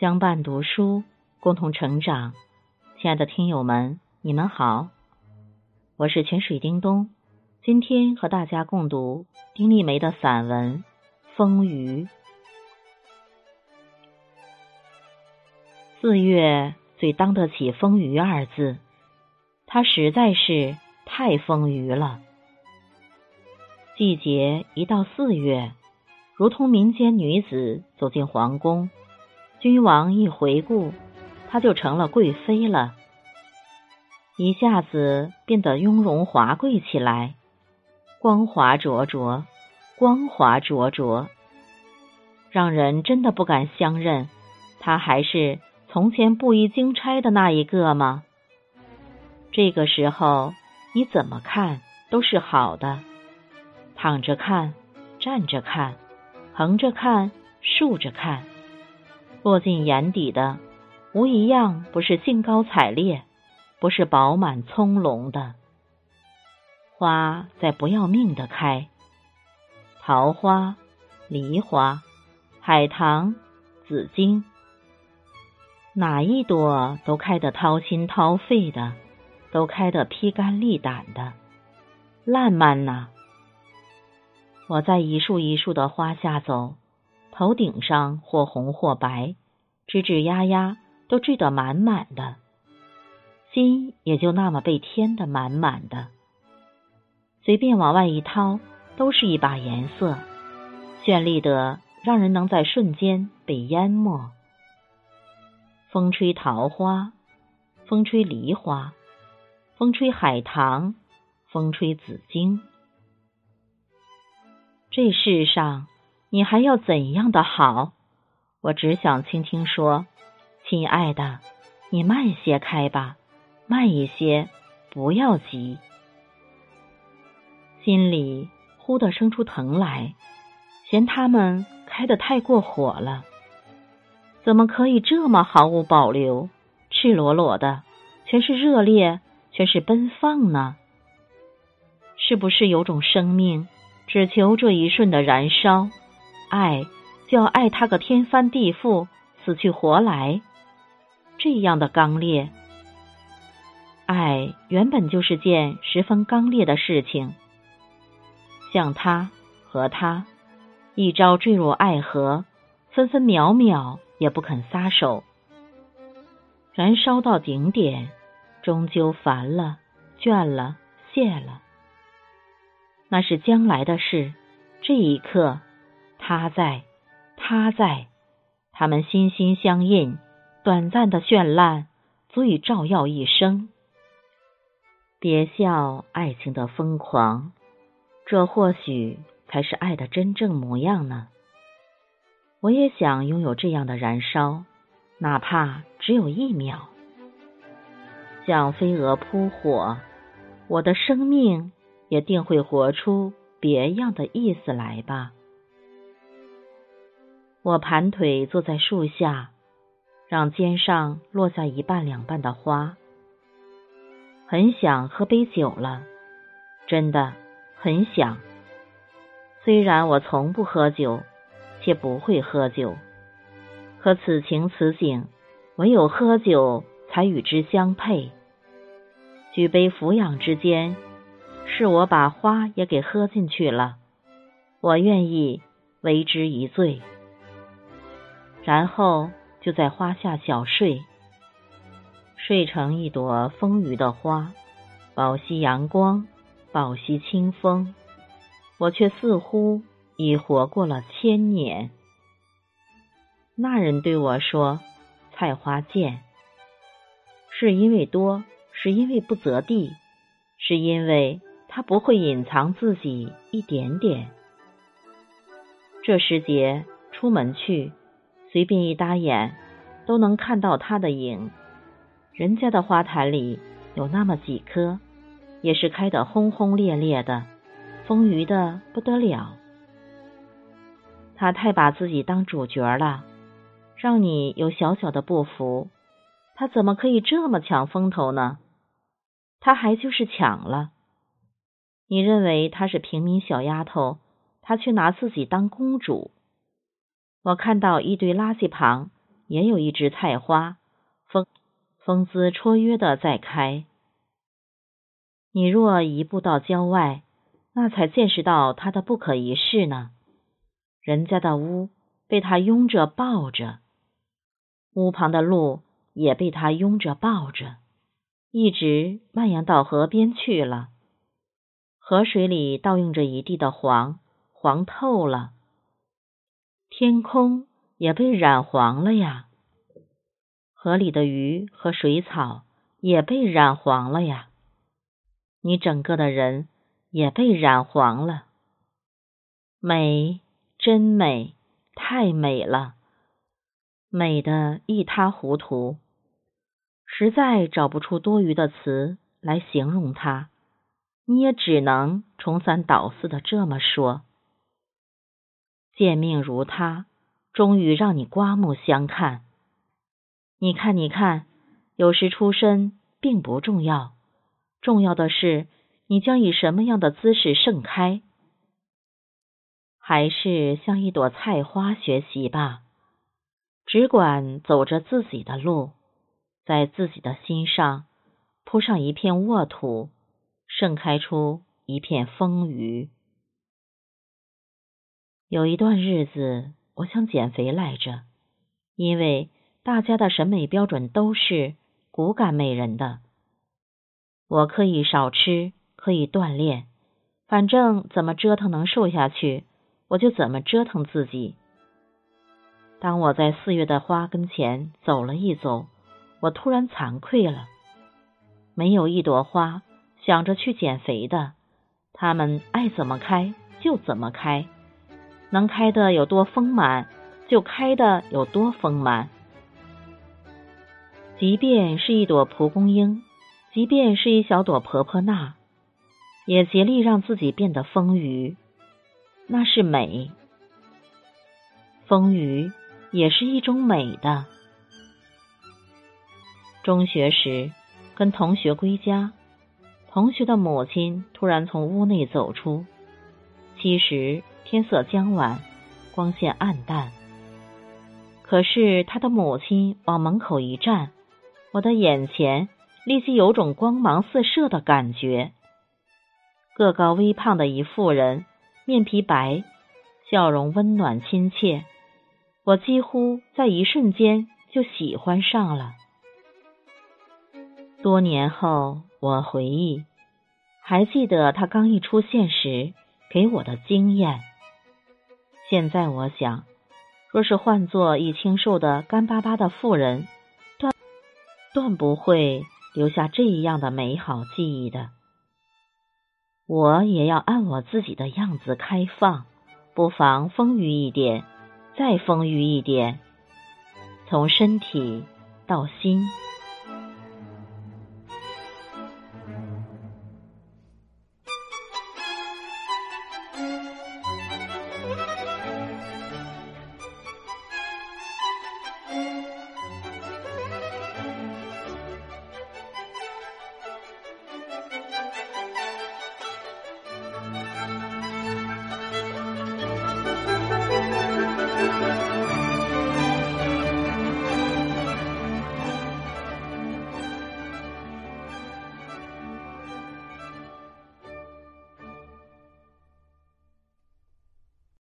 相伴读书，共同成长。亲爱的听友们，你们好，我是泉水叮咚。今天和大家共读丁立梅的散文《风雨》。四月最当得起“风雨”二字，它实在是太丰腴了。季节一到四月，如同民间女子走进皇宫。君王一回顾，她就成了贵妃了，一下子变得雍容华贵起来，光华灼灼，光华灼灼，让人真的不敢相认，她还是从前布衣经差的那一个吗？这个时候，你怎么看都是好的，躺着看，站着看，横着看，竖着看。落进眼底的，无一样不是兴高采烈，不是饱满葱茏的。花在不要命的开，桃花、梨花、海棠、紫荆，哪一朵都开得掏心掏肺的，都开得披肝沥胆的，烂漫呐！我在一束一束的花下走。头顶上或红或白，吱吱呀呀，都缀得满满的，心也就那么被填得满满的。随便往外一掏，都是一把颜色，绚丽的让人能在瞬间被淹没。风吹桃花，风吹梨花，风吹海棠，风吹紫荆，这世上。你还要怎样的好？我只想轻轻说：“亲爱的，你慢些开吧，慢一些，不要急。”心里忽的生出疼来，嫌他们开得太过火了。怎么可以这么毫无保留、赤裸裸的，全是热烈，全是奔放呢？是不是有种生命，只求这一瞬的燃烧？爱就要爱他个天翻地覆、死去活来，这样的刚烈。爱原本就是件十分刚烈的事情，像他和他，一朝坠入爱河，分分秒秒也不肯撒手，燃烧到顶点，终究烦了、倦了、谢了。那是将来的事，这一刻。他在，他在，他们心心相印，短暂的绚烂足以照耀一生。别笑爱情的疯狂，这或许才是爱的真正模样呢。我也想拥有这样的燃烧，哪怕只有一秒。像飞蛾扑火，我的生命也定会活出别样的意思来吧。我盘腿坐在树下，让肩上落下一半两半的花。很想喝杯酒了，真的很想。虽然我从不喝酒，且不会喝酒，可此情此景，唯有喝酒才与之相配。举杯俯仰之间，是我把花也给喝进去了。我愿意为之一醉。然后就在花下小睡，睡成一朵丰腴的花，饱吸阳光，饱吸清风。我却似乎已活过了千年。那人对我说：“菜花贱，是因为多，是因为不择地，是因为他不会隐藏自己一点点。”这时节出门去。随便一搭眼，都能看到它的影。人家的花坛里有那么几棵，也是开得轰轰烈烈的，丰腴的不得了。他太把自己当主角了，让你有小小的不服。他怎么可以这么抢风头呢？他还就是抢了。你认为她是平民小丫头，他却拿自己当公主。我看到一堆垃圾旁也有一枝菜花，风风姿绰约的在开。你若一步到郊外，那才见识到它的不可一世呢。人家的屋被它拥着抱着，屋旁的路也被它拥着抱着，一直蔓延到河边去了。河水里倒映着一地的黄，黄透了。天空也被染黄了呀。河里的鱼和水草也被染黄了呀。你整个的人也被染黄了。美，真美，太美了，美的一塌糊涂，实在找不出多余的词来形容它。你也只能重三倒四的这么说。见命如他，终于让你刮目相看。你看，你看，有时出身并不重要，重要的是你将以什么样的姿势盛开。还是像一朵菜花学习吧，只管走着自己的路，在自己的心上铺上一片沃土。盛开出一片丰腴。有一段日子，我想减肥来着，因为大家的审美标准都是骨感美人的。我可以少吃，可以锻炼，反正怎么折腾能瘦下去，我就怎么折腾自己。当我在四月的花跟前走了一走，我突然惭愧了，没有一朵花。想着去减肥的，他们爱怎么开就怎么开，能开的有多丰满就开的有多丰满。即便是一朵蒲公英，即便是一小朵婆婆纳，也竭力让自己变得丰腴，那是美。丰腴也是一种美的。中学时，跟同学归家。同学的母亲突然从屋内走出。其实天色将晚，光线暗淡。可是他的母亲往门口一站，我的眼前立即有种光芒四射的感觉。个高微胖的一妇人，面皮白，笑容温暖亲切，我几乎在一瞬间就喜欢上了。多年后。我回忆，还记得他刚一出现时给我的惊艳。现在我想，若是换做一清瘦的干巴巴的妇人，断断不会留下这样的美好记忆的。我也要按我自己的样子开放，不妨丰腴一点，再丰腴一点，从身体到心。